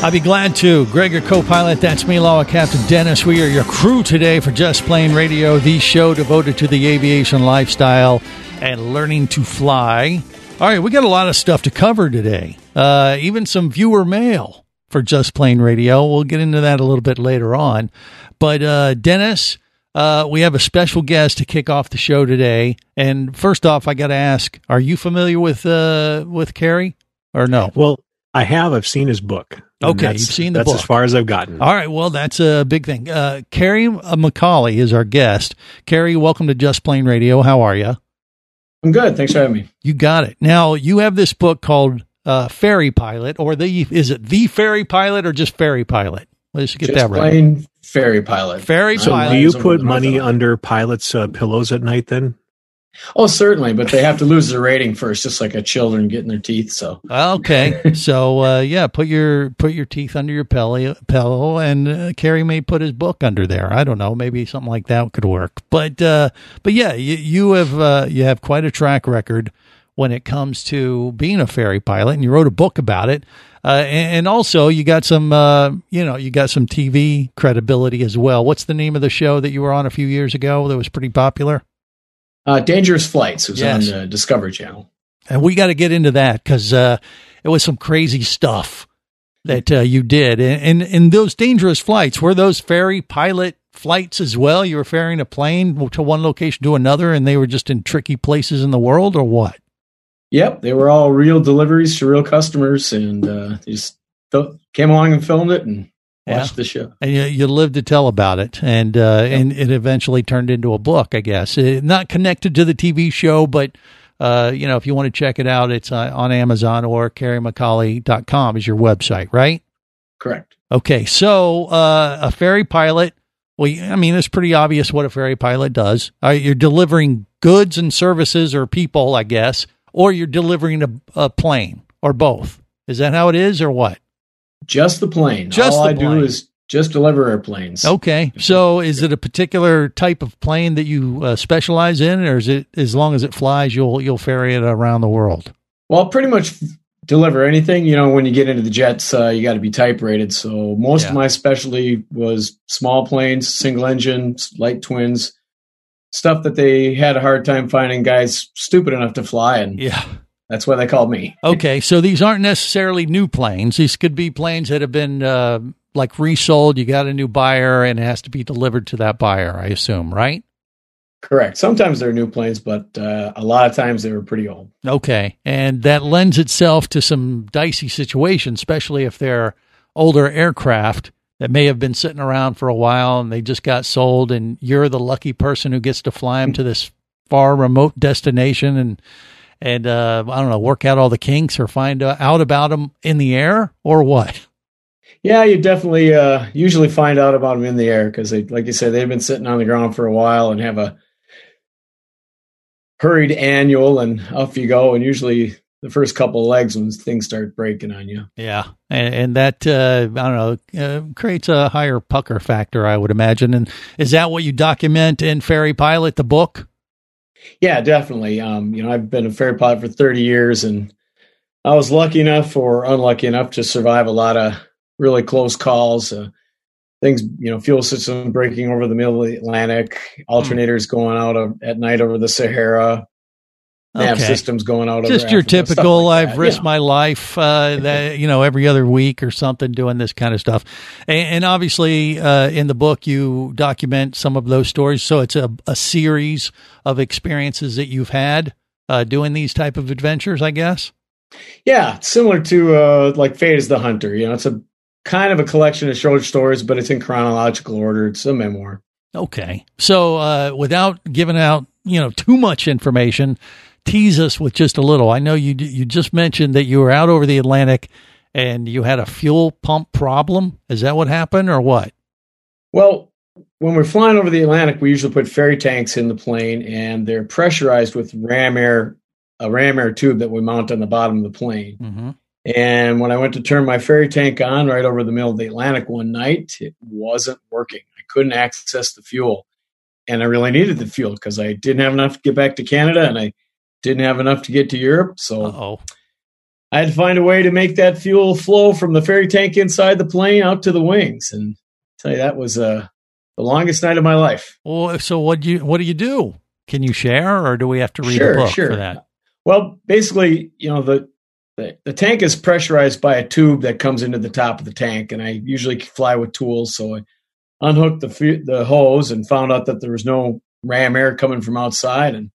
I'd be glad to. Gregor, co-pilot, that's me, Law Captain Dennis. We are your crew today for Just Plane Radio, the show devoted to the aviation lifestyle and learning to fly. All right, we got a lot of stuff to cover today. Uh, even some viewer mail for Just Plane Radio. We'll get into that a little bit later on. But uh, Dennis, uh, we have a special guest to kick off the show today. And first off, I got to ask: Are you familiar with uh, with Kerry or no? Well, I have. I've seen his book. Okay, you've seen the That's book. as far as I've gotten. All right, well, that's a big thing. Uh, Kerry uh, McCauley is our guest. Kerry, welcome to Just Plane Radio. How are you? I'm good. Thanks for having me. You got it. Now, you have this book called uh, Ferry Pilot, or the is it the Ferry Pilot or just Ferry Pilot? Let's get Just that right. plain ferry pilot. Ferry So, pilot. do you put money under pilots' uh, pillows at night? Then Oh, certainly, but they have to lose their rating first, just like a children getting their teeth. So Okay, so uh, yeah, put your put your teeth under your pillow, pillow and uh, Kerry may put his book under there. I don't know, maybe something like that could work. But uh, but yeah, you, you have uh, you have quite a track record when it comes to being a ferry pilot, and you wrote a book about it. Uh, and, and also, you got some uh, you know you got some TV credibility as well. What's the name of the show that you were on a few years ago that was pretty popular? Uh, dangerous flights was Yes. on the Discovery Channel. And we got to get into that because uh, it was some crazy stuff that uh, you did. And, and and those dangerous flights were those ferry pilot flights as well. You were ferrying a plane to one location to another, and they were just in tricky places in the world, or what? Yep, they were all real deliveries to real customers, and uh, they just came along and filmed it and Yeah. watched the show. And you, you lived to tell about it, and uh, and it eventually turned into a book, I guess. Uh, not connected to the TV show, but. Uh, you know, if you want to check it out, it's uh, on Amazon or kerrymccauley.com is your website, right? Correct. Okay, so uh, a ferry pilot. Well, I mean, it's pretty obvious what a ferry pilot does. Uh, you're delivering goods and services, or people, I guess, or you're delivering a, a plane, or both. Is that how it is, or what? Just the plane. Just all the I plane. do is just deliver airplanes. Okay, so is it a particular type of plane that you uh, specialize in, or is it as long as it flies, you'll you'll ferry it around the world? Well, pretty much deliver anything. You know, when you get into the jets, uh, you got to be type rated. So most Yeah. of my specialty was small planes, single engine, light twins, stuff that they had a hard time finding guys stupid enough to fly, and Yeah. That's why they called me. Okay, so these aren't necessarily new planes. These could be planes that have been uh, like resold. You got a new buyer, and it has to be delivered to that buyer. I assume, right? Correct. Sometimes they're new planes, but uh, a lot of times they were pretty old. Okay, and that lends itself to some dicey situations, especially if they're older aircraft that may have been sitting around for a while and they just got sold, and you're the lucky person who gets to fly them to this far remote destination and and uh, I don't know, work out all the kinks or find uh, out about them in the air or what. Yeah, you definitely uh, usually find out about them in the air because they, like you said, they've been sitting on the ground for a while and have a hurried annual, and off you go. And usually the first couple of legs when things start breaking on you. Yeah, and, and that uh, I don't know uh, creates a higher pucker factor, I would imagine. And is that what you document in Ferry Pilot, the book? Yeah, definitely. Um, you know, I've been a ferry pilot for 30 years, and I was lucky enough or unlucky enough to survive a lot of really close calls. Uh, things, you know, fuel system breaking over the middle of the Atlantic, alternators going out of, at night over the Sahara, nav Okay. systems going out. Just your typical. like I've that. risked my life, uh, that you know, every other week or something, doing this kind of stuff. And, and obviously, uh, in the book, you document some of those stories. So it's a, a series of experiences that you've had uh, doing these type of adventures, I guess. Yeah, similar to uh, like Fate is the Hunter. You know, it's a kind of a collection of short stories, but it's in chronological order. It's a memoir. Okay. So, uh, without giving out, you know, too much information, tease us with just a little. I know you you just mentioned that you were out over the Atlantic and you had a fuel pump problem. Is that what happened, or what? Well, when we're flying over the Atlantic, we usually put ferry tanks in the plane, and they're pressurized with ram air, a ram air tube that we mount on the bottom of the plane. Mm-hmm. And when I went to turn my ferry tank on right over the middle of the Atlantic one night, it wasn't working. I couldn't access the fuel. And I really needed the fuel because I didn't have enough to get back to Canada and I didn't have enough to get to Europe. So oh. I had to find a way to make that fuel flow from the ferry tank inside the plane out to the wings. And I tell you, that was uh, the longest night of my life. Well, so what do you what do you do? Can you share, or do we have to read Sure, a book sure. for that? Well, basically, you know, the, the the tank is pressurized by a tube that comes into the top of the tank, and I usually fly with tools, so I unhooked the the hose and found out that there was no ram air coming from outside, and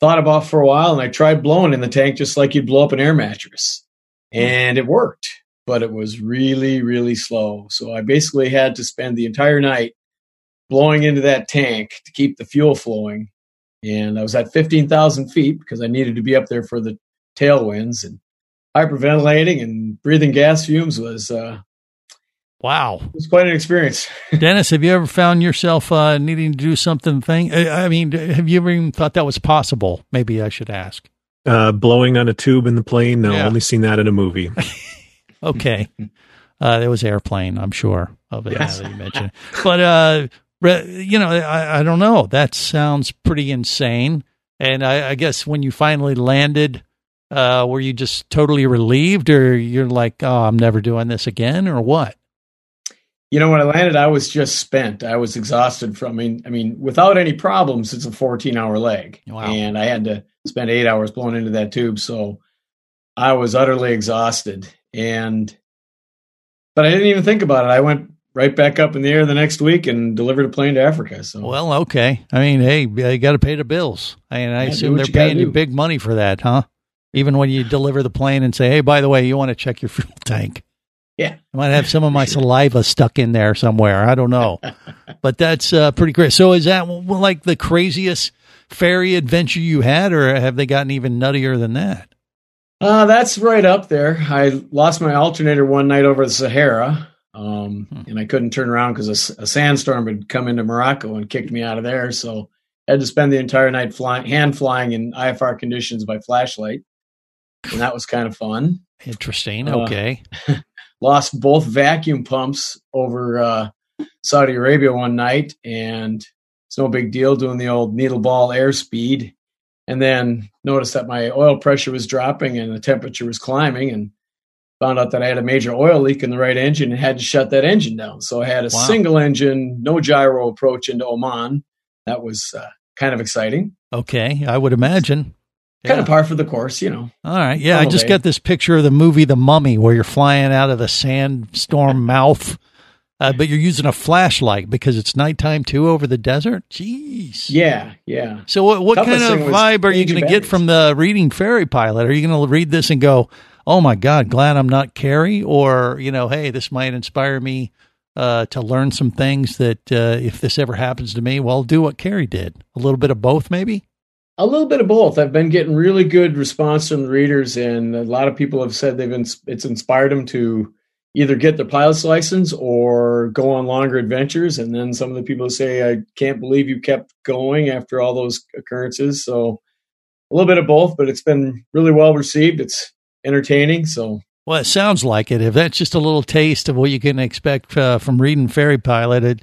thought about for a while, and I tried blowing in the tank just like you'd blow up an air mattress, and it worked, but it was really really slow. So I basically had to spend the entire night blowing into that tank to keep the fuel flowing. And I was at 15,000 feet because I needed to be up there for the tailwinds and hyperventilating and breathing gas fumes was uh, Wow, it's quite an experience. Dennis, have you ever found yourself uh, needing to do something? Thing, I I mean, have you ever even thought that was possible? Maybe I should ask. Uh, blowing on a tube in the plane. No, Yeah. only seen that in a movie. Okay, uh, there was airplane. I'm sure of it. Yes. Now that you mentioned, but uh, you know, I, I don't know. That sounds pretty insane. And I, I guess when you finally landed, uh, were you just totally relieved, or you're like, oh, I'm never doing this again, or what? You know, when I landed, I was just spent. I was exhausted from. I mean, I mean, without any problems, it's a 14 hour leg, Wow. and I had to spend eight hours blowing into that tube. So I was utterly exhausted, and but I didn't even think about it. I went right back up in the air the next week and delivered a plane to Africa. So Well, okay. I mean, hey, you got to pay the bills. I mean, I Yeah, assume they're you paying you big money for that, huh? Even when you deliver the plane and say, "Hey, by the way, you want to check your fuel tank." Yeah. I might have some of my saliva stuck in there somewhere. I don't know, but that's uh, pretty great. So, is that like the craziest ferry adventure you had, or have they gotten even nuttier than that? Uh, that's right up there. I lost my alternator one night over the Sahara, um, Hmm. and I couldn't turn around because a sandstorm had come into Morocco and kicked me out of there. So I had to spend the entire night flying, hand flying in IFR conditions by flashlight, and that was kind of fun. Interesting. Uh, Okay. Lost both vacuum pumps over uh, Saudi Arabia one night, and it's no big deal doing the old needle ball airspeed. And then noticed that my oil pressure was dropping and the temperature was climbing, and found out that I had a major oil leak in the right engine and had to shut that engine down. So I had a Wow. single engine, no gyro approach into Oman. That was uh, kind of exciting. Okay. I would imagine. Kind Yeah. of par for the course, you know. All right. Yeah, I just got this picture of the movie The Mummy where you're flying out of the sandstorm mouth, uh, but you're using a flashlight because it's nighttime too over the desert. Jeez. Yeah, yeah. So what what Toughest kind of vibe are you going to get from the reading Ferry Pilot? Are you going to read this and go, "Oh my God, glad I'm not Kerry," or you know, "Hey, this might inspire me uh, to learn some things that uh, if this ever happens to me, well, I'll do what Kerry did." A little bit of both, maybe. A little bit of both. I've been getting really good response from the readers, and a lot of people have said they've been, it's inspired them to either get their pilot's license or go on longer adventures. And then some of the people say, "I can't believe you kept going after all those occurrences." So a little bit of both, but it's been really well received. It's entertaining. So Well, it sounds like it. If that's just a little taste of what you can expect uh, from reading Ferry Pilot, it,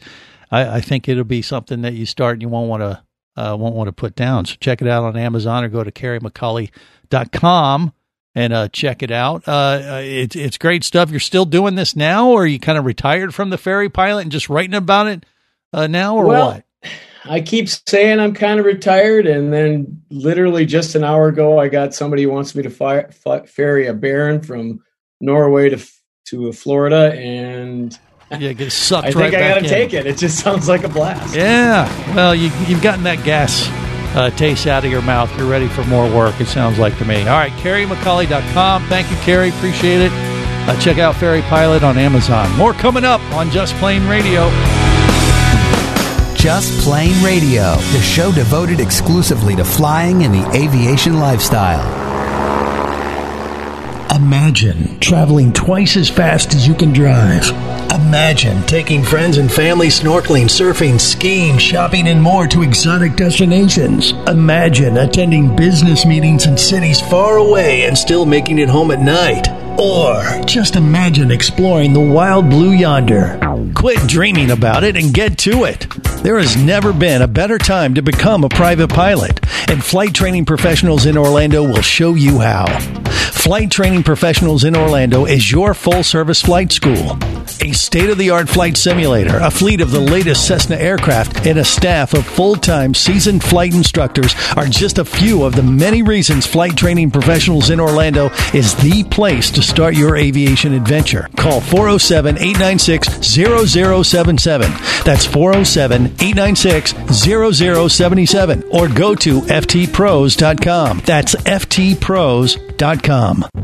I, I think it'll be something that you start and you won't want to uh, won't want to put down. So check it out on Amazon or go to kerrymccauley.com and uh, check it out. Uh, uh, it's it's great stuff. You're still doing this now, or are you kind of retired from the ferry Pilot and just writing about it uh, now, or Well, what? I keep saying I'm kind of retired, and then literally just an hour ago, I got somebody who wants me to ferry a Baron from Norway to to Florida, and You get sucked I right think I got to take it. It just sounds like a blast. Yeah. Well, you, you've gotten that gas uh, taste out of your mouth. You're ready for more work, it sounds like to me. All right, KerryMcCauley.com. Thank you, Kerry. Appreciate it. Uh, check out Ferry Pilot on Amazon. More coming up on Just Plane Radio. Just Plane Radio, the show devoted exclusively to flying and the aviation lifestyle. Imagine traveling twice as fast as you can drive. Imagine taking friends and family snorkeling, surfing, skiing, shopping, and more to exotic destinations. Imagine attending business meetings in cities far away and still making it home at night. Or just imagine exploring the wild blue yonder. Quit dreaming about it and get to it. There has never been a better time to become a private pilot, and flight training professionals in Orlando will show you how. Flight Training Professionals in Orlando is your full service flight school. A state of the art flight simulator, a fleet of the latest Cessna aircraft, and a staff of full time seasoned flight instructors are just a few of the many reasons Flight Training Professionals in Orlando is the place to start your aviation adventure. Call 407 896 0077. That's 407 896 0077. Or go to ftpros.com. That's ftpros.com.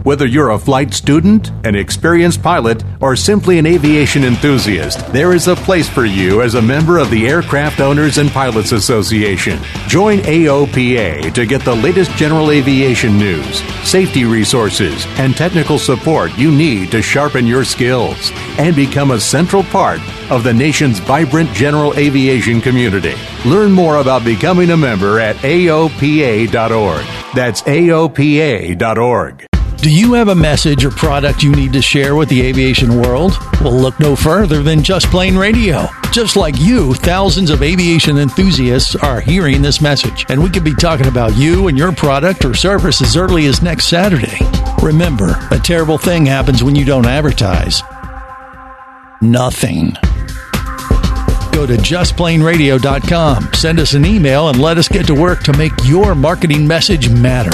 Whether you're a flight student, an experienced pilot, or simply an aviation enthusiast, there is a place for you as a member of the Aircraft Owners and Pilots Association. Join AOPA to get the latest general aviation news, safety resources, and technical support you need to sharpen your skills and become a central part of the nation's vibrant general aviation community. Learn more about becoming a member at AOPA.org. That's AOPA.org. Do you have a message or product you need to share with the aviation world? Well, look no further than Just Plane Radio. Just like you, thousands of aviation enthusiasts are hearing this message, and we could be talking about you and your product or service as early as next Saturday. Remember, a terrible thing happens when you don't advertise. Nothing. Go to justplaneradio.com, send us an email, and let us get to work to make your marketing message matter.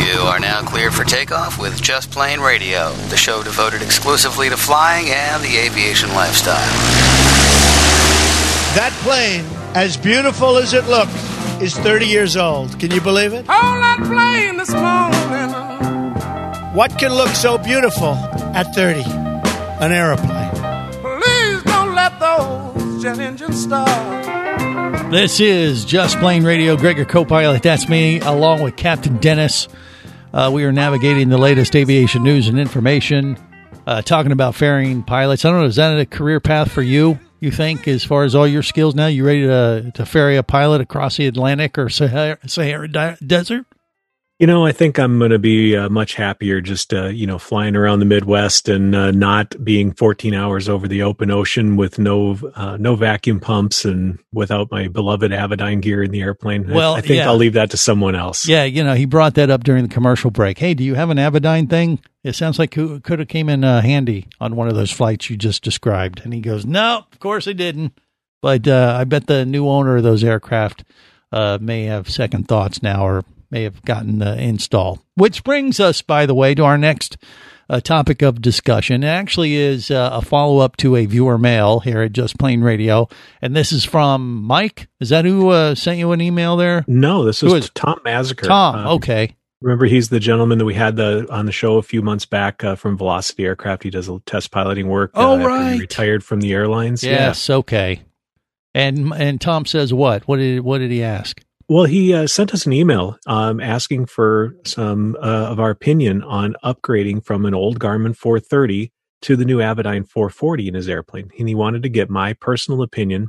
You are now cleared for takeoff with Just Plane Radio, the show devoted exclusively to flying and the aviation lifestyle. That plane, as beautiful as it looks, is 30 years old. Can you believe it? On that plane this morning. What can look so beautiful at 30? An aeroplane. Please don't let those jet engines start. This is Just Plane Radio. Gregor co-pilot, that's me, along with Captain Dennis. Uh, we are navigating the latest aviation news and information, uh, talking about ferrying pilots. I don't know, is that a career path for you, you think, as far as all your skills now? You ready to, to ferry a pilot across the Atlantic or Sahara, Sahara Desert? You know, I think I'm going to be uh, much happier just, uh, you know, flying around the Midwest and uh, not being 14 hours over the open ocean with no uh, no vacuum pumps and without my beloved Avidyne gear in the airplane. Well, I, think yeah. I'll leave that to someone else. Yeah, you know, he brought that up during the commercial break. Hey, do you have an Avidyne thing? It sounds like it could have came in uh, handy on one of those flights you just described. And he goes, no, of course it didn't. But uh, I bet the new owner of those aircraft uh, may have second thoughts now or may have gotten the install. Which brings us, by the way, to our next uh, topic of discussion. It actually is uh, a follow up to a viewer mail here at Just Plane Radio. And this is from Mike. Is that who uh, sent you an email there? No, this Who is Tom Massacre. Tom. Um, okay. Remember, he's the gentleman that we had the on the show a few months back uh, from Velocity Aircraft. He does a test piloting work. Oh, uh, right. retired from the airlines. Yes, okay. And and Tom says what? What did what did he ask? Well, he uh, sent us an email um, asking for some uh, of our opinion on upgrading from an old Garmin 430 to the new Avidyne 440 in his airplane. And he wanted to get my personal opinion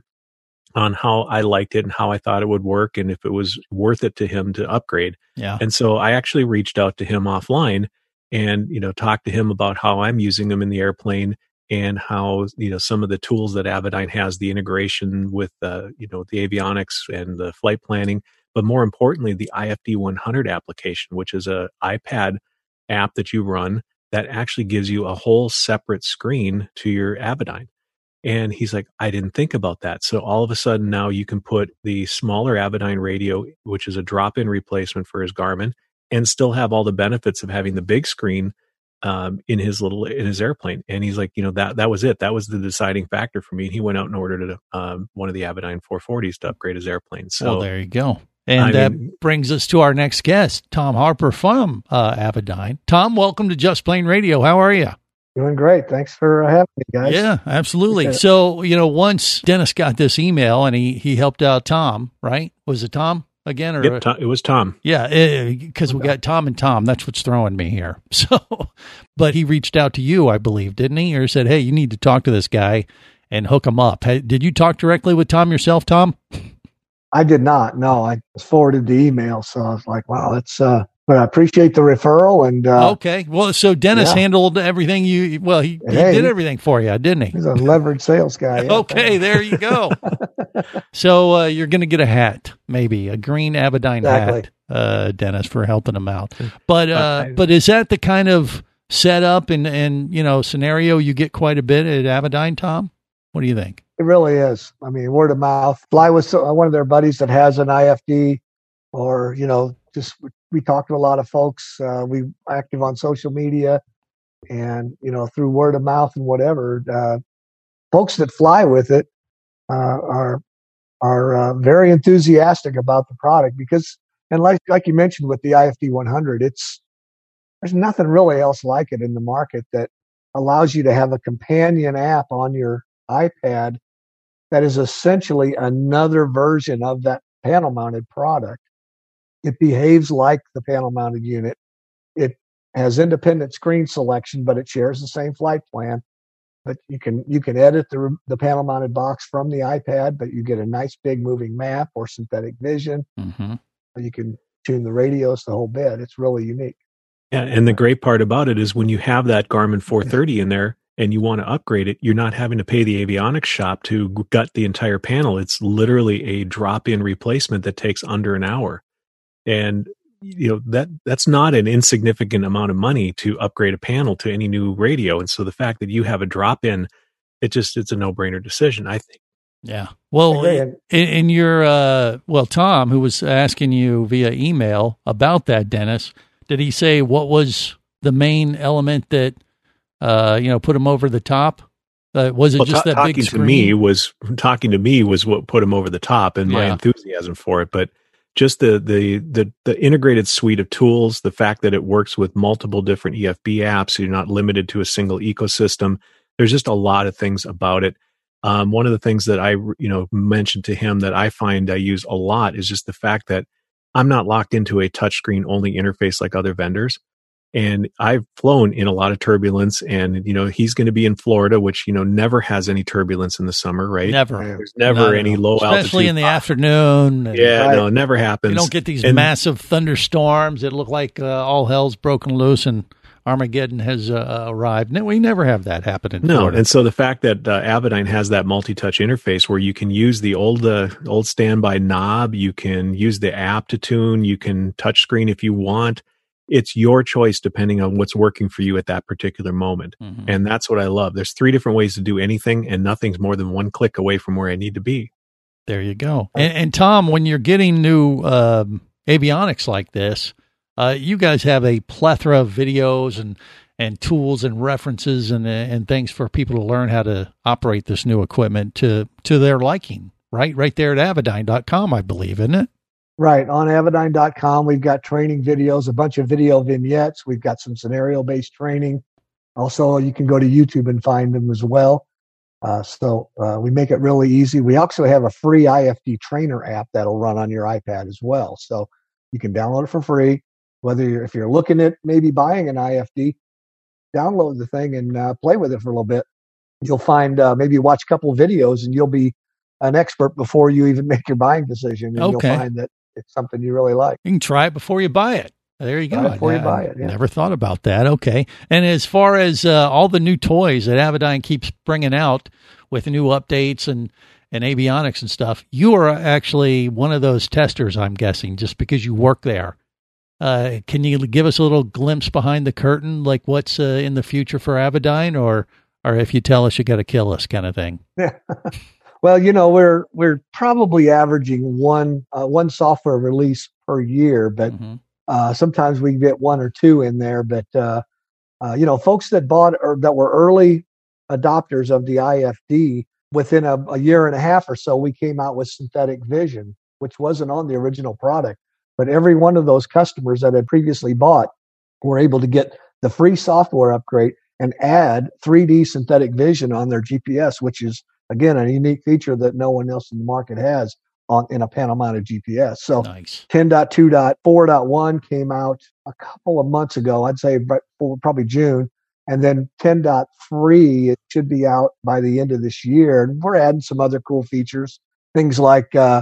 on how I liked it and how I thought it would work and if it was worth it to him to upgrade. Yeah. And so I actually reached out to him offline and, you know, talked to him about how I'm using them in the airplane and how, you know, some of the tools that Avidyne has, the integration with, uh, you know, the avionics and the flight planning, but more importantly, the IFD 100 application, which is a iPad app that you run that actually gives you a whole separate screen to your Avidyne. And he's like, I didn't think about that. So all of a sudden now you can put the smaller Avidyne radio, which is a drop in replacement for his Garmin, and still have all the benefits of having the big screen um, in his little in his airplane. And he's like, you know, that that was it. That was the deciding factor for me. And he went out and ordered a, um, one of the Avidyne 440s to upgrade his airplane. So well, there you go. And I that mean- brings us to our next guest, Tom Harper from uh, Avidyne. Tom, welcome to Just Plane Radio. How are you? Doing great. Thanks for having me, guys. Yeah, absolutely. Appreciate. So, you know, once Dennis got this email and he he helped out Tom, right? Was it Tom again or Yep, Tom, it was Tom. Yeah, because we got Tom and Tom. That's what's throwing me here. So, but he reached out to you, I believe, didn't he? Or said, "Hey, you need to talk to this guy and hook him up." Hey, did you talk directly with Tom yourself, Tom? I did not. No, I was forwarded the email, so I was like, "Wow, that's." uh But I appreciate the referral, and uh, okay. Well, so Dennis yeah. handled everything. You well, he, he Hey. did everything for you, didn't he? he's a leverage sales guy. yeah. okay, there you go. so uh, you're going to get a hat, maybe a green Avidyne Exactly. hat, uh, Dennis, for helping him out. But uh, but is that the kind of setup and and you know scenario you get quite a bit at Avidyne, Tom? What do you think? It really is. I mean, word of mouth. Fly with one of their buddies that has an IFD, or you know, just we talk to a lot of folks. Uh, we active on social media, and you know, through word of mouth and whatever. Uh, folks that fly with it uh, are are uh, very enthusiastic about the product because, and like like you mentioned with the IFD 100, it's there's nothing really else like it in the market that allows you to have a companion app on your iPad that is essentially another version of that panel mounted product. It behaves like the panel mounted unit. It has independent screen selection, but it shares the same flight plan. But you can you can edit the the panel mounted box from the iPad, but you get a nice big moving map or synthetic vision. Mm-hmm. You can tune the radios the whole bit. It's really unique. Yeah, and the great part about it is when you have that Garmin 430 in there and you want to upgrade it, you're not having to pay the avionics shop to gut the entire panel. It's literally a drop-in replacement that takes under an hour. And you know that that's not an insignificant amount of money to upgrade a panel to any new radio. And so the fact that you have a drop-in, it just it's a no-brainer decision, I think. Yeah. Well, in, in your uh, well, Tom, who was asking you via email about that, Dennis, did he say what was the main element that uh, you know put him over the top? Uh, was it Well, just ta- that talking big to me was talking to me was what put him over the top and my enthusiasm for it but just the, the the the integrated suite of tools the fact that it works with multiple different efb apps you're not limited to a single ecosystem. There's just a lot of things about it. Um, one of the things that i you know mentioned to him that i find i use a lot is just the fact that i'm not locked into a touchscreen only interface like other vendors and I've flown in a lot of turbulence and you know he's going to be in Florida which you know never has any turbulence in the summer right Never. there's never Not any low especially altitude in the afternoon. yeah Right. no it never happens You don't get these And- massive thunderstorms that look like uh, all hell's broken loose and Armageddon has uh, arrived. No, we never have that happen in no Florida. and so the fact that uh, Avidyne has that multi-touch interface where you can use the old uh, old standby knob you can use the app to tune you can touch screen if you want it's your choice depending on what's working for you at that particular moment Mhm. and that's what I love there's three different ways to do anything and nothing's more than one click away from where I need to be There you go. And, and Tom, when you're getting new um, avionics like this, uh, you guys have a plethora of videos and and tools and references and and things for people to learn how to operate this new equipment to to their liking. Right, right there at Avidyne.com, I believe, isn't it? Right. On Avidyne.com, we've got training videos, a bunch of video vignettes. We've got some scenario based training. Also, you can go to YouTube and find them as well. Uh, so uh, we make it really easy. We also have a free IFD trainer app that'll run on your iPad as well. So you can download it for free. Whether you're, if you're looking at maybe buying an IFD, download the thing and uh, play with it for a little bit. You'll find uh, maybe watch a couple of videos and you'll be an expert before you even make your buying decision. And Okay. you'll find that it's something you really like. You can try it before you buy it. There you go. It before you buy it, yeah. Never thought about that. Okay. And as far as uh, all the new toys that Avidyne keeps bringing out with new updates and and avionics and stuff, you are actually one of those testers. I'm guessing just because you work there. Uh, can you give us a little glimpse behind the curtain, like what's uh, in the future for Avidyne, or or if you tell us you got to kill us, kind of thing? Well, you know, we're we're probably averaging one uh, one software release per year, but Mhm. uh, sometimes we get one or two in there. But uh, uh, you know, folks that bought or that were early adopters of the IFD, within a, a year and a half or so, we came out with synthetic vision, which wasn't on the original product. But every one of those customers that had previously bought were able to get the free software upgrade and add 3D synthetic vision on their GPS, which is again a unique feature that no one else in the market has on in a panel mounted GPS. So nice. 10.2.4.1 came out a couple of months ago. I'd say probably June. And then 10.3, it should be out by the end of this year. And we're adding some other cool features, things like uh,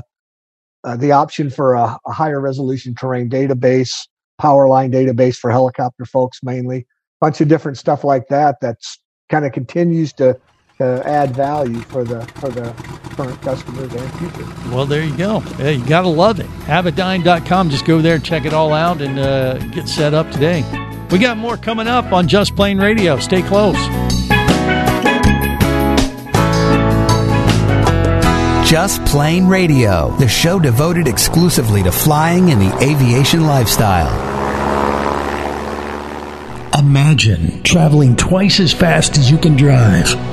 uh, the option for a, a, higher resolution terrain database, power line database for helicopter folks mainly, a bunch of different stuff like that. That's kind of continues to to add value for the for the current customers and future. Well, there you go. Yeah, you got to love it. Avidyne.com. Just go there, check it all out, and uh, get set up today. We got more coming up on Just Plane Radio. Stay close. Just Plane Radio, the show devoted exclusively to flying and the aviation lifestyle. Imagine traveling twice as fast as you can drive.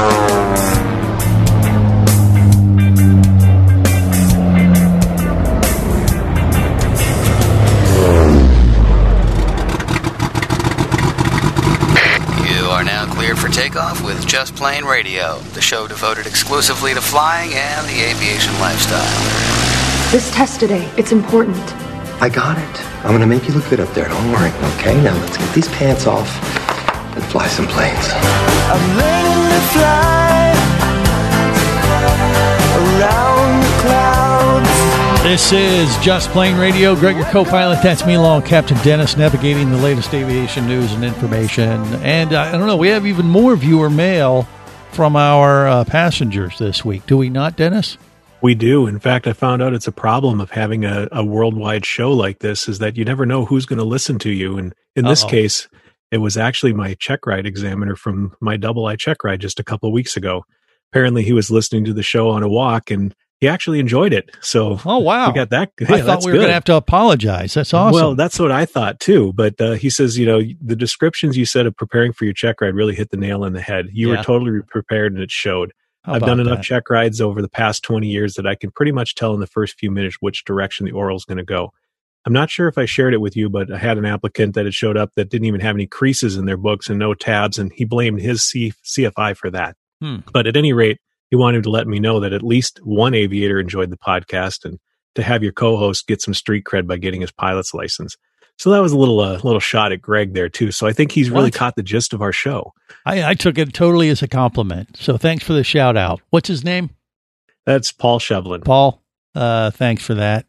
with Plane Radio, the show devoted exclusively to flying and the aviation lifestyle. This test today, it's important. I got it. I'm gonna make you look good up there. Don't worry, okay? Now let's get these pants off and fly some planes. This is Just Plane Radio. Greg, your co-pilot. That's me, along Captain Dennis, navigating the latest aviation news and information. And uh, I don't know, we have even more viewer mail from our uh, passengers this week. Do we not, Dennis? We do. In fact, I found out it's a problem of having a, a worldwide show like this is that you never know who's going to listen to you. And in this Uh-oh. case, it was actually my check ride examiner from my double I check ride just a couple of weeks ago. Apparently, he was listening to the show on a walk and he actually enjoyed it. So, oh wow, we got that. Yeah, I thought we were going to have to apologize. That's awesome. Well, that's what I thought too. But uh, he says, you know, the descriptions you said of preparing for your check ride really hit the nail on the head. You yeah. were totally prepared, and it showed. How I've done enough that? check rides over the past 20 years that I can pretty much tell in the first few minutes which direction the oral is going to go. I'm not sure if I shared it with you, but I had an applicant that had showed up that didn't even have any creases in their books and no tabs, and he blamed his C- CFI for that. Hmm. But at any rate, he wanted to let me know that at least one aviator enjoyed the podcast and to have your co-host get some street cred by getting his pilot's license. So that was a little uh, little shot at Greg there too. So I think he's really what? caught the gist of our show. I, I, took it totally as a compliment. So thanks for the shout out. What's his name? That's Paul Shevlin. Paul, uh, thanks for that.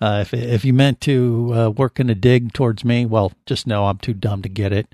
Uh, if if you meant to uh, work in a dig towards me, well, just know I'm too dumb to get it.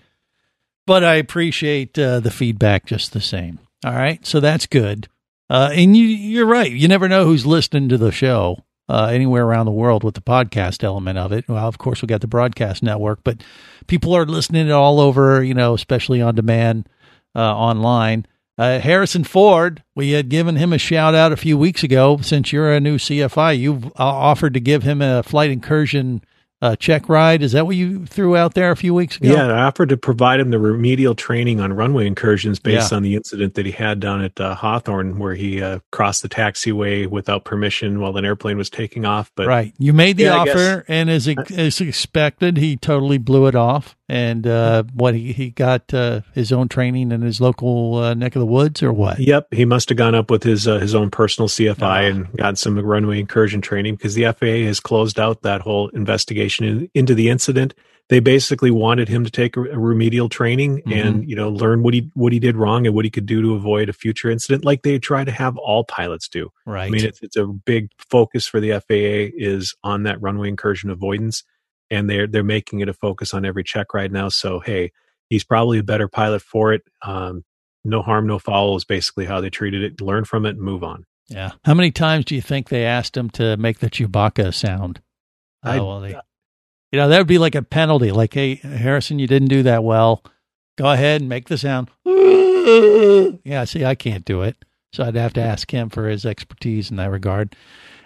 But I appreciate uh, the feedback just the same. All right, so that's good. Uh, and you, you're right. You never know who's listening to the show uh, anywhere around the world with the podcast element of it. Well, of course, we got the broadcast network, but people are listening all over, you know, especially on demand uh, online. Uh, Harrison Ford, we had given him a shout out a few weeks ago. Since you're a new CFI, you've uh, offered to give him a flight incursion uh, check ride. Is that what you threw out there a few weeks ago? Yeah, I offered to provide him the remedial training on runway incursions based yeah. on the incident that he had down at uh, Hawthorne, where he uh, crossed the taxiway without permission while an airplane was taking off. But right, you made the yeah, offer, and as, as expected, he totally blew it off and uh, what he he got uh, his own training in his local uh, neck of the woods or what? Yep, he must have gone up with his uh, his own personal CFI uh-huh. and got some runway incursion training because the FAA has closed out that whole investigation in, into the incident. they basically wanted him to take a, a remedial training Mm-hmm. and you know learn what he what he did wrong and what he could do to avoid a future incident, like they try to have all pilots do. Right. I mean, it's it's a big focus for the FAA is on that runway incursion avoidance, and they're they're making it a focus on every check right now. So hey, he's probably a better pilot for it. Um, no harm, no foul is basically how they treated it. Learn from it and move on. yeah. How many times do you think they asked him to make the Chewbacca sound? I- Oh, well, they, you know, that would be like a penalty. Like, hey, Harrison, you didn't do that well. Go ahead and make the sound. Yeah, see, I can't do it. So I'd have to ask him for his expertise in that regard.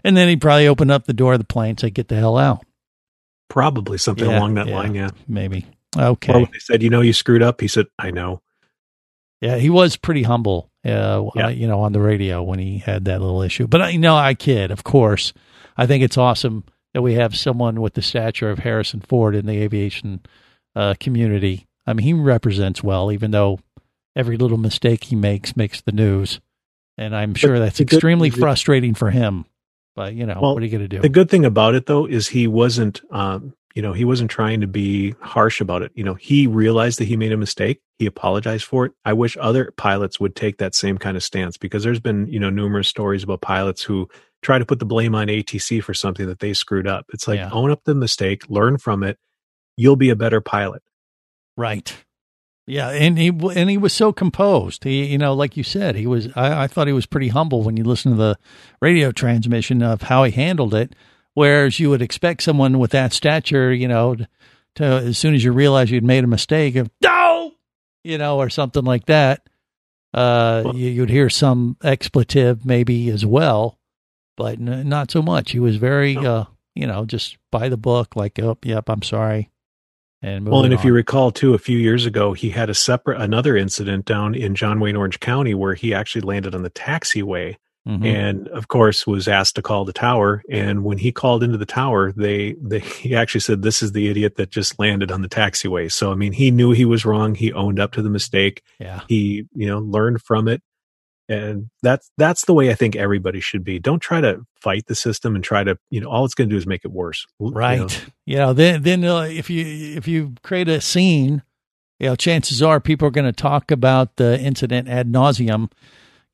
And then he'd probably open up the door of the plane and say, get the hell out. Probably something Yeah, along that yeah. line. Yeah. Maybe. Or Okay. when they said, you know, you screwed up. He said, I know. Yeah, he was pretty humble, uh, Yeah. uh, you know, on the radio when he had that little issue. But I you know, I kid, of course. I think it's awesome that we have someone with the stature of Harrison Ford in the aviation uh, community. I mean, he represents well, even though every little mistake he makes makes the news. And I'm sure that's extremely frustrating for him. But you know, Well, what are you going to do? The good thing about it though is he wasn't, um, you know, he wasn't trying to be harsh about it. You know, he realized that he made a mistake. He apologized for it. I wish other pilots would take that same kind of stance because there's been, you know, numerous stories about pilots who try to put the blame on ATC for something that they screwed up. It's like Yeah. own up the mistake, learn from it. You'll be a better pilot. Right. Yeah, and he and he was so composed. He, you know, like you said, he was. I, I thought he was pretty humble when you listen to the radio transmission of how he handled it. Whereas you would expect someone with that stature, you know, to, as soon as you realize you'd made a mistake, of no, you know, or something like that, uh, you, you'd hear some expletive maybe as well, but n- not so much. He was very, uh, you know, just by the book, like, oh, yep, I'm sorry. And Well, and moving if you recall too, a few years ago, he had a separate another incident down in John Wayne, Orange County, where he actually landed on the taxiway, Mhm. and of course was asked to call the tower. And when he called into the tower, they they he actually said, "This is the idiot that just landed on the taxiway." So I mean, he knew he was wrong. He owned up to the mistake. Yeah. He you know learned from it. And that's that's the way I think everybody should be. Don't try to fight the system and try to, you know, all it's going to do is make it worse. You know, right you know then then uh, if you if you create a scene you know chances are people are going to talk about the incident ad nauseum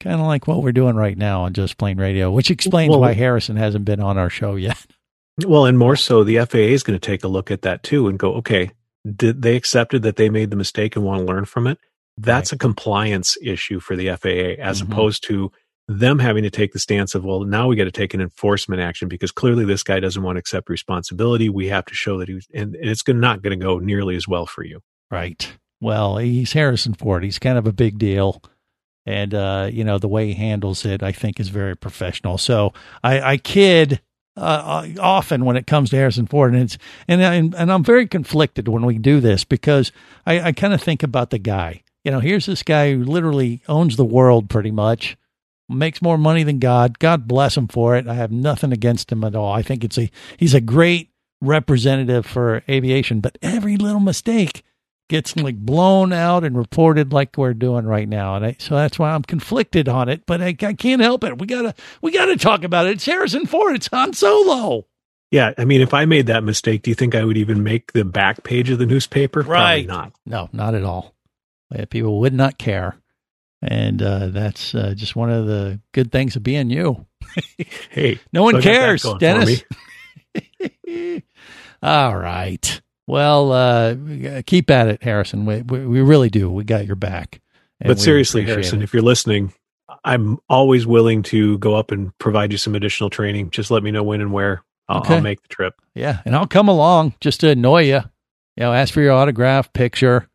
kind of like what we're doing right now on just plane radio which explains Well- why harrison hasn't been on our show yet Well, and more so, the FAA is going to take a look at that too and go, okay, did they accepted that they made the mistake and want to learn from it? That's a compliance issue for the FAA as Mhm. opposed to them having to take the stance of, well, now we got to take an enforcement action because clearly this guy doesn't want to accept responsibility. We have to show that he's, and it's not going to go nearly as well for you. right well he's harrison ford he's kind of a big deal and uh you know the way he handles it i think is very professional so i i kid uh, uh, often when it comes to Harrison Ford, and it's and and, and I'm very conflicted when we do this because I, I kind of think about the guy. You know, here's this guy who literally owns the world pretty much, makes more money than God. God bless him for it. I have nothing against him at all. I think it's a he's a great representative for aviation, but every little mistake gets like blown out and reported like we're doing right now. And I, so that's why I'm conflicted on it, but I, I can't help it. We gotta, we gotta talk about it. It's Harrison Ford. It's Han Solo. Yeah. I mean, if I made that mistake, do you think I would even make the back page of the newspaper? Probably Right. not. No, not at all. People would not care. And uh, that's uh, just one of the good things of being you. Hey, No one cares, Dennis. All right. Well, uh, keep at it, Harrison. We, we, we really do. We got your back. But seriously, Harrison, it. if you're listening, I'm always willing to go up and provide you some additional training. Just let me know when and where. I'll, Okay. I'll make the trip. Yeah, and I'll come along just to annoy you. You know, ask for your autograph, picture,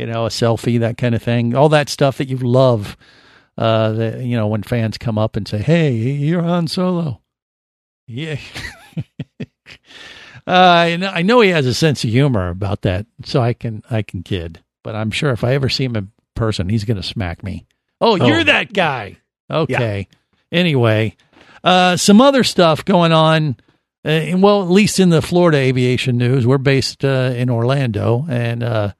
you know, a selfie, that kind of thing. All that stuff that you love. Uh, that, you know, when fans come up and say, "Hey, you're Han Solo," yeah. uh, I know, I know he has a sense of humor about that, so I can I can kid. But I'm sure if I ever see him in person, he's going to smack me. Oh, Oh. you're that guy. Okay. Anyway, uh, some other stuff going on. Uh, well, at least in the Florida aviation news, we're based uh, in Orlando, and uh,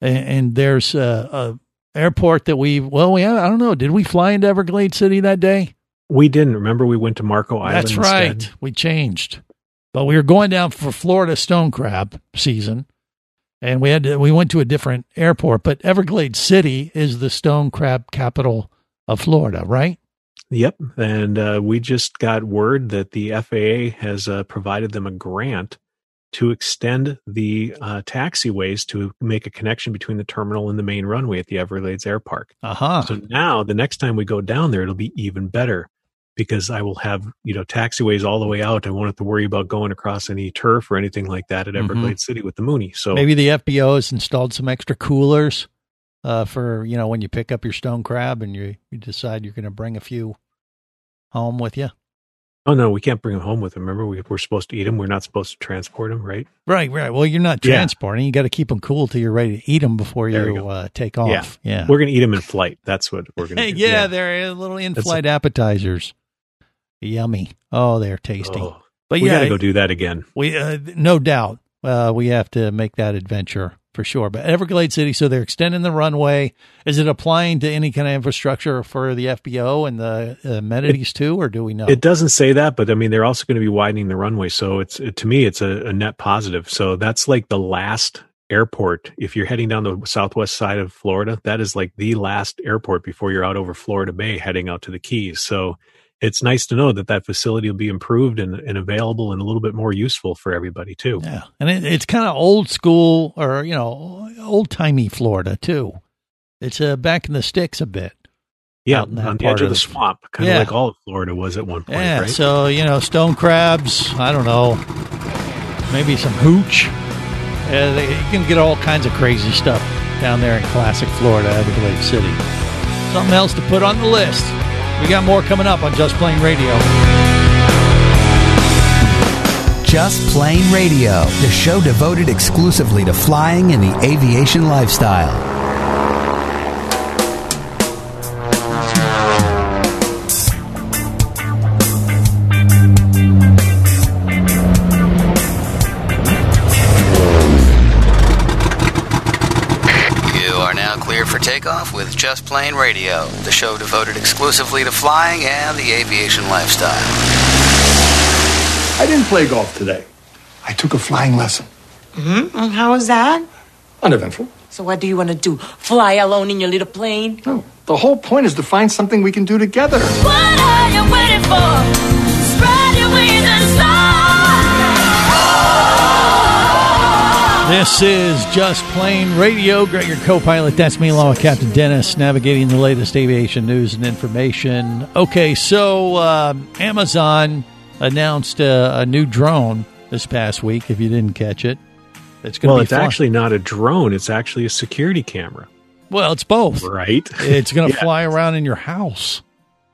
and, and there's a, a airport that we well, we I don't know. Did we fly into Everglades City that day? We didn't. Remember, we went to Marco Island. That's right. instead? We changed, but we were going down for Florida stone crab season, and we had to, we went to a different airport. But Everglades City is the stone crab capital of Florida, right? Yep. And uh, we just got word that the FAA has uh, provided them a grant to extend the uh, taxiways to make a connection between the terminal and the main runway at the Everglades Air Park. Uh-huh. So now the next time we go down there, it'll be even better because I will have, you know, taxiways all the way out. I won't have to worry about going across any turf or anything like that at Mhm. Everglades City with the Mooney. So Maybe the FBO has installed some extra coolers uh, for you know when you pick up your stone crab and you you decide you're going to bring a few home with you. Oh no, we can't bring them home with them. Remember, we, we're supposed to eat them. We're not supposed to transport them, right? Right, right. Well, you're not Yeah. transporting. You got to keep them cool till you're ready to eat them before There you uh, take off. Yeah. we're gonna eat them in flight. That's what we're gonna. Hey, do. yeah, they're little in-flight appetizers. Yummy. Oh, they're tasty. Oh, but we yeah, gotta go do that again. We uh, no doubt uh, we have to make that adventure for sure. But Everglades City, so they're extending the runway. Is it applying to any kind of infrastructure for the FBO and the amenities too, or do we know? It doesn't say that, but I mean, they're also going to be widening the runway. So it's it, to me, it's a, a net positive. So that's like the last airport. If you're heading down the southwest side of Florida, that is like the last airport before you're out over Florida Bay, heading out to the Keys. So it's nice to know that that facility will be improved and, and available and a little bit more useful for everybody too. Yeah, and it, it's kind of old school or you know old timey Florida too. It's uh, back in the sticks a bit. Yeah, out in that on the part edge of the- swamp, kind of Yeah. like all of Florida was at one point, Yeah, right? so you know stone crabs. I don't know, maybe some hooch. Uh, they, you can get all kinds of crazy stuff down there in classic Florida, Everglades City. Something else to put on the list. We got more coming up on Just Plane Radio. Just Plane Radio, the show devoted exclusively to flying and the aviation lifestyle. Just Plane Radio, the show devoted exclusively to flying and the aviation lifestyle. I didn't play golf today. I took a flying lesson. Mm-hmm. And how was that? Uneventful. So what do you want to do? Fly alone in your little plane? No. The whole point is to find something we can do together. What are you waiting for? Spread your wings This is Just Plane Radio. Greg, your co-pilot. That's me, along with Captain Dennis, navigating the latest aviation news and information. Okay, so um Amazon announced uh, a new drone this past week. If you didn't catch it, it's going to well, be it's fun. actually not a drone; it's actually a security camera. well, it's both. Right? It's going to Yeah. fly around in your house.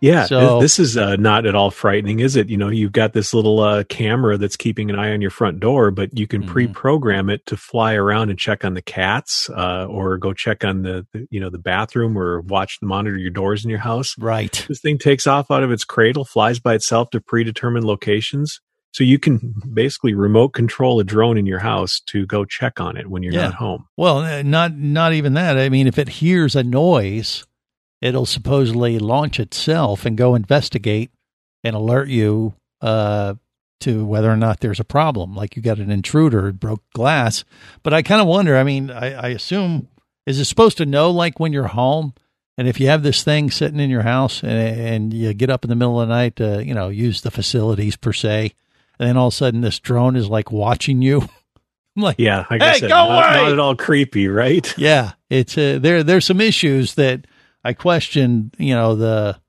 Yeah, So- this is uh, not at all frightening, is it? You know, you've got this little uh, camera that's keeping an eye on your front door, but you can Mm-hmm. pre-program it to fly around and check on the cats, uh, or go check on the, the, you know, the bathroom, or watch the monitor your doors in your house. Right. This thing takes off out of its cradle, flies by itself to predetermined locations, so you can basically remote control a drone in your house to go check on it when you're Yeah. not home. Well, uh, not not even that. I mean, if it hears a noise, it'll supposedly launch itself and go investigate and alert you uh, to whether or not there's a problem. Like you got an intruder, broke glass. But I kind of wonder. I mean, I, I assume is it supposed to know like when you're home? And if you have this thing sitting in your house and, and you get up in the middle of the night to, you know, use the facilities per se, and then all of a sudden this drone is like watching you. I'm like, Yeah, like hey, I said, go not, away! not at all creepy, right? Yeah, it's uh, there. There's some issues that I question. You know the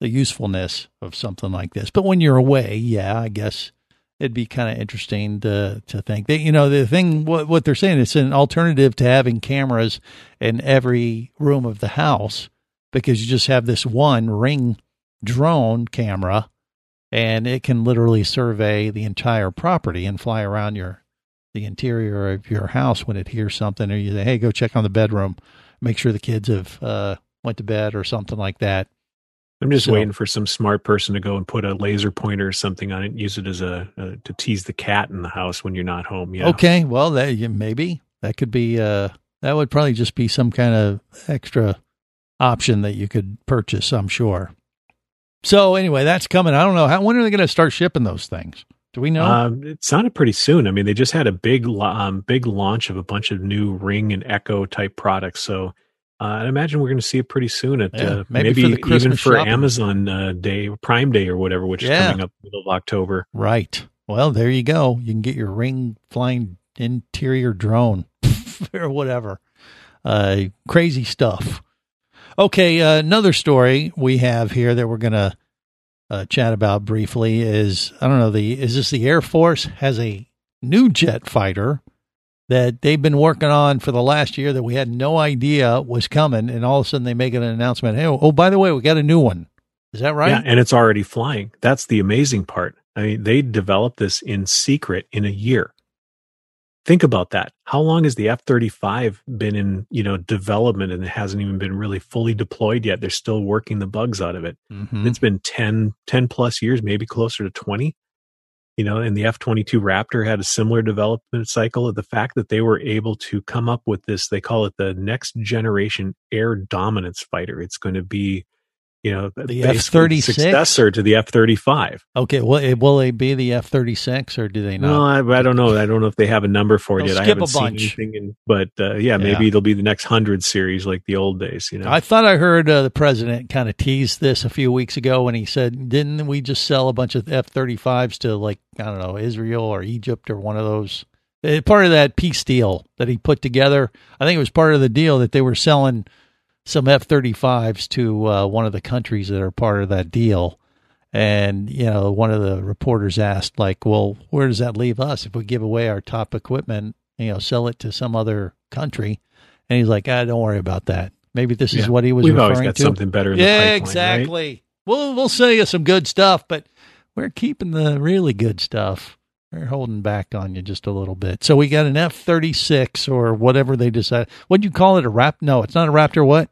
the usefulness of something like this. But when you're away, yeah, I guess it'd be kind of interesting to to think that you know the thing what what they're saying it's an alternative to having cameras in every room of the house because you just have this one ring drone camera and it can literally survey the entire property and fly around your the interior of your house when it hears something or you say hey go check on the bedroom make sure the kids have uh went to bed or something like that I'm just So- waiting for some smart person to go and put a laser pointer or something on it, use it as a, uh to tease the cat in the house when you're not home. Yeah. okay well that maybe that could be uh that would probably just be some kind of extra option that you could purchase i'm sure so anyway that's coming i don't know how when are they going to start shipping those things Do we know? Um, it sounded pretty soon. I mean, they just had a big, um, big launch of a bunch of new Ring and Echo type products. So uh, I imagine we're going to see it pretty soon. At Yeah, uh, maybe maybe, for even for shopping. Amazon uh, Day, Prime Day, or whatever, which Yeah. is coming up middle of October. Right. Well, there you go. You can get your ring flying interior drone or whatever. Uh, crazy stuff. Okay, uh, another story we have here that we're going to uh, chat about briefly is I don't know the is this the Air Force has a new jet fighter that they've been working on for the last year that we had no idea was coming, and all of a sudden they make an announcement. Hey, oh by the way, we got a new one. Is that right? Yeah, and it's already flying. That's the amazing part. I mean, they developed this in secret in a year. Think about that. How long has the F thirty five been in you know development and it hasn't even been really fully deployed yet? They're still working the bugs out of it. Mhm. It's been 10, 10 plus years, maybe closer to twenty. You know, and the F twenty two Raptor had a similar development cycle. Of the fact that they were able to come up with this, they call it the next generation air dominance fighter. It's going to be, you know, The F-36? successor to the F thirty five. Okay, well, it- will they be the F thirty six or do they not? No, I, I don't know. I don't know if they have a number for it They'll yet. I haven't a seen anything. In, but uh, yeah, maybe Yeah. it'll be the next hundred series like the old days. You know, I thought I heard uh, the president kind of tease this a few weeks ago when he said, "Didn't we just sell a bunch of F thirty fives to like I don't know Israel or Egypt or one of those?" Uh, Part of that peace deal that he put together, I think it was part of the deal that they were selling some F thirty fives to uh, one of the countries that are part of that deal. And you know, one of the reporters asked, like, "Well, where does that leave us if we give away our top equipment? You know, sell it to some other country?" And he's like, "Ah, don't worry about that. Maybe this is what he was We've referring always got to. something better in the yeah, pipeline, right? exactly. We'll we'll sell you some good stuff, but we're keeping the really good stuff. We're holding back on you just a little bit. So we got an F thirty six or whatever they decide. What do you call it? A rap? No, it's not a Raptor. What?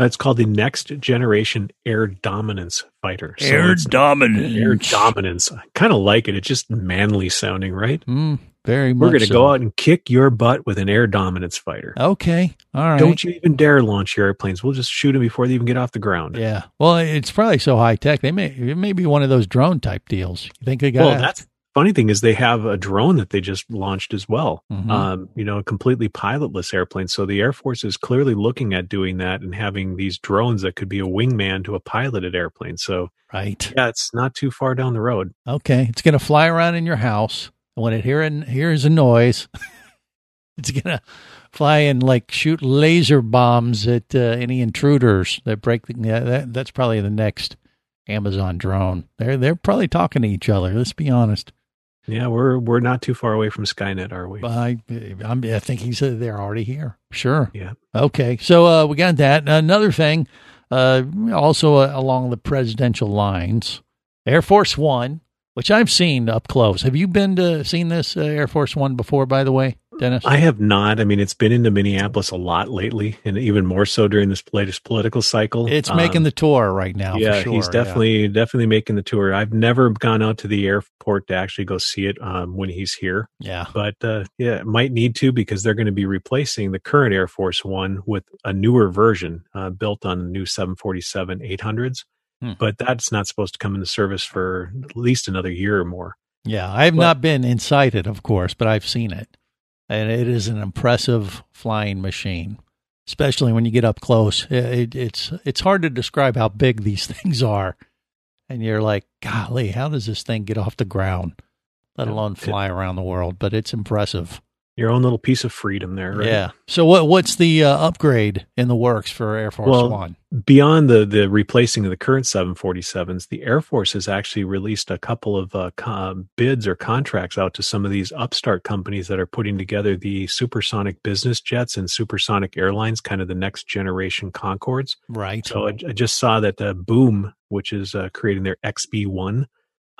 Uh, it's called the Next Generation Air Dominance Fighter. Air Dominance. Air Dominance. I kind of like it. It's just manly sounding, right? Mm, very We're going to so. go out and kick your butt with an Air Dominance fighter. Okay. All right. Don't you even dare launch your airplanes. We'll just shoot them before they even get off the ground. Yeah. Well, it's probably so high tech. They may it may be one of those drone type deals. You think they got? Well, that's funny thing is they have a drone that they just launched as well. Mhm. Um, you know, a completely pilotless airplane. So the Air Force is clearly looking at doing that and having these drones that could be a wingman to a piloted airplane. So right. yeah, it's not too far down the road. Okay, it's going to fly around in your house. And when it hear and hears a noise, it's going to fly and like shoot laser bombs at uh, any intruders that break. The, yeah, that, that's probably the next Amazon drone. They're they're probably talking to each other. Let's be honest. Yeah, we're we're not too far away from Skynet, are we? I I'm, I think he said they're already here. Sure. Yeah. Okay. So uh, we got that. Another thing, uh, also uh, along the presidential lines, Air Force One, which I've seen up close. Have you been to seen this uh, Air Force One before? By the way, Dennis. I have not. I mean, it's been into Minneapolis a lot lately, and even more so during this latest political cycle. it's Um, making the tour right now. yeah, for sure. he's definitely definitely making the tour. I've never gone out to the airport to actually go see it um, when he's here. Yeah. but uh, yeah, might need to because they're going to be replacing the current Air Force One with a newer version uh, built on the new 747 800s. Hmm. But that's not supposed to come into service for at least another year or more. Yeah, I have not been inside it, of course, but I've seen it, and it is an impressive flying machine. Especially when you get up close, it, it, it's it's hard to describe how big these things are, and you're like, "Golly, how does this thing get off the ground, let alone fly around the world?" But it's impressive. Your own little piece of freedom there, right? Yeah. So what what's the uh, upgrade in the works for Air Force Well, One? beyond the the replacing of the current 747s, the Air Force has actually released a couple of uh, co- bids or contracts out to some of these upstart companies that are putting together the supersonic business jets and supersonic airlines, kind of the next generation Concordes. Right. So I, I just saw that uh, Boom, which is uh, creating their XB1,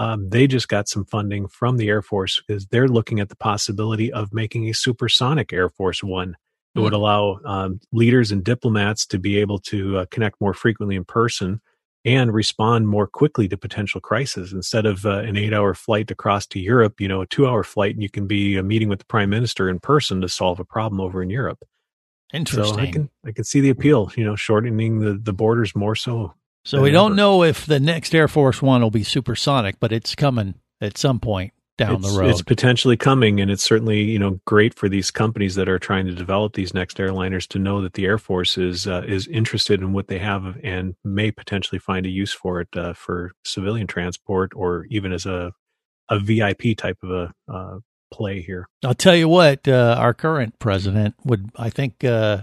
um, they just got some funding from the Air Force because they're looking at the possibility of making a supersonic Air Force One. It would allow um, leaders and diplomats to be able to uh, connect more frequently in person and respond more quickly to potential crises instead of uh, an eight-hour flight across to Europe. You know, a two-hour flight, and you can be uh, meeting with the prime minister in person to solve a problem over in Europe. So I Interesting. can I can see the appeal. You know, shortening the the borders more so. So we don't know if the next Air Force One will be supersonic, but it's coming at some point down it's, the road. It's potentially coming, and it's certainly you know great for these companies that are trying to develop these next airliners to know that the Air Force is uh, is interested in what they have and may potentially find a use for it uh, for civilian transport or even as a a VIP type of a uh, play here. I'll tell you what, uh, our current president would, I think, uh,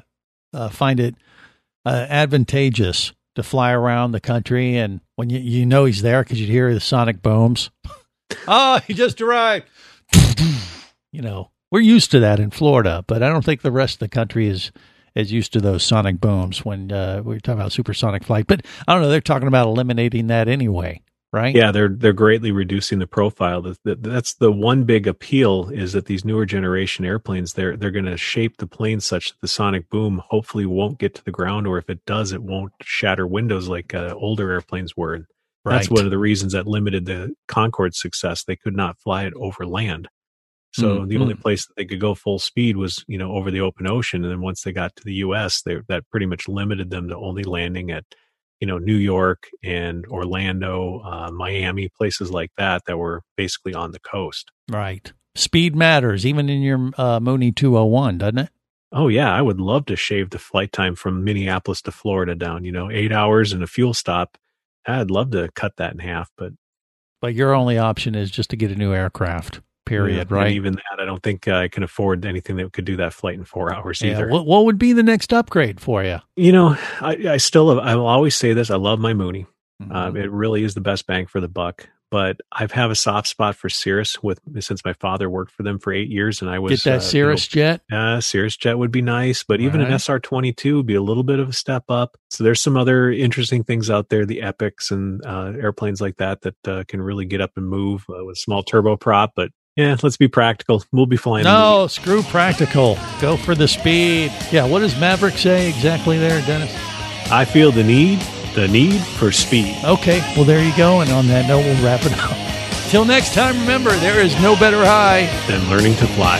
uh, find it advantageous to fly around the country, and when you you know he's there because you hear the sonic booms. oh, he just arrived. you know, we're used to that in Florida, but I don't think the rest of the country is is used to those sonic booms when uh, we're talking about supersonic flight. But I don't know, they're talking about eliminating that anyway right? Yeah, they're they're greatly reducing the profile. That's the one big appeal is that these newer generation airplanes they're they're going to shape the plane such that the sonic boom hopefully won't get to the ground, or if it does, it won't shatter windows like uh, older airplanes were. Right. That's one of the reasons that limited the Concorde's success. They could not fly it over land. So mm-hmm. the only place that they could go full speed was, you know, over the open ocean. And then once they got to the U.S., they, that pretty much limited them to only landing at you know New York and Orlando, uh, Miami, places like that that were basically on the coast. Right. Speed matters, even in your uh, Mooney 201, doesn't it? Oh yeah, I would love to shave the flight time from Minneapolis to Florida down. You know, eight hours and a fuel stop. I'd love to cut that in half, but but your only option is just to get a new aircraft period, yeah, right? even that, I don't think uh, I can afford anything that could do that flight in four hours yeah. either. What, what, would be the next upgrade for you? You know, I, I still, I will always say this. I love my Mooney. Mm-hmm. Uh, it really is the best bang for the buck. But I have a soft spot for Cirrus with since my father worked for them for eight years, and I was get that uh, Cirrus you know, jet. Uh, Cirrus jet would be nice, but even right. an SR twenty two would be a little bit of a step up. So there's some other interesting things out there, the Epics and uh, airplanes like that that uh, can really get up and move uh, with small turboprop. But yeah, let's be practical. We'll be flying. No, screw practical. Go for the speed. Yeah, what does Maverick say exactly there, Dennis? I feel the need, the need for speed. Okay, well, there you go. And on that note, we'll wrap it up. Till next time, remember, there is no better high than learning to fly.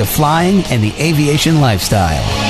to flying and the aviation lifestyle.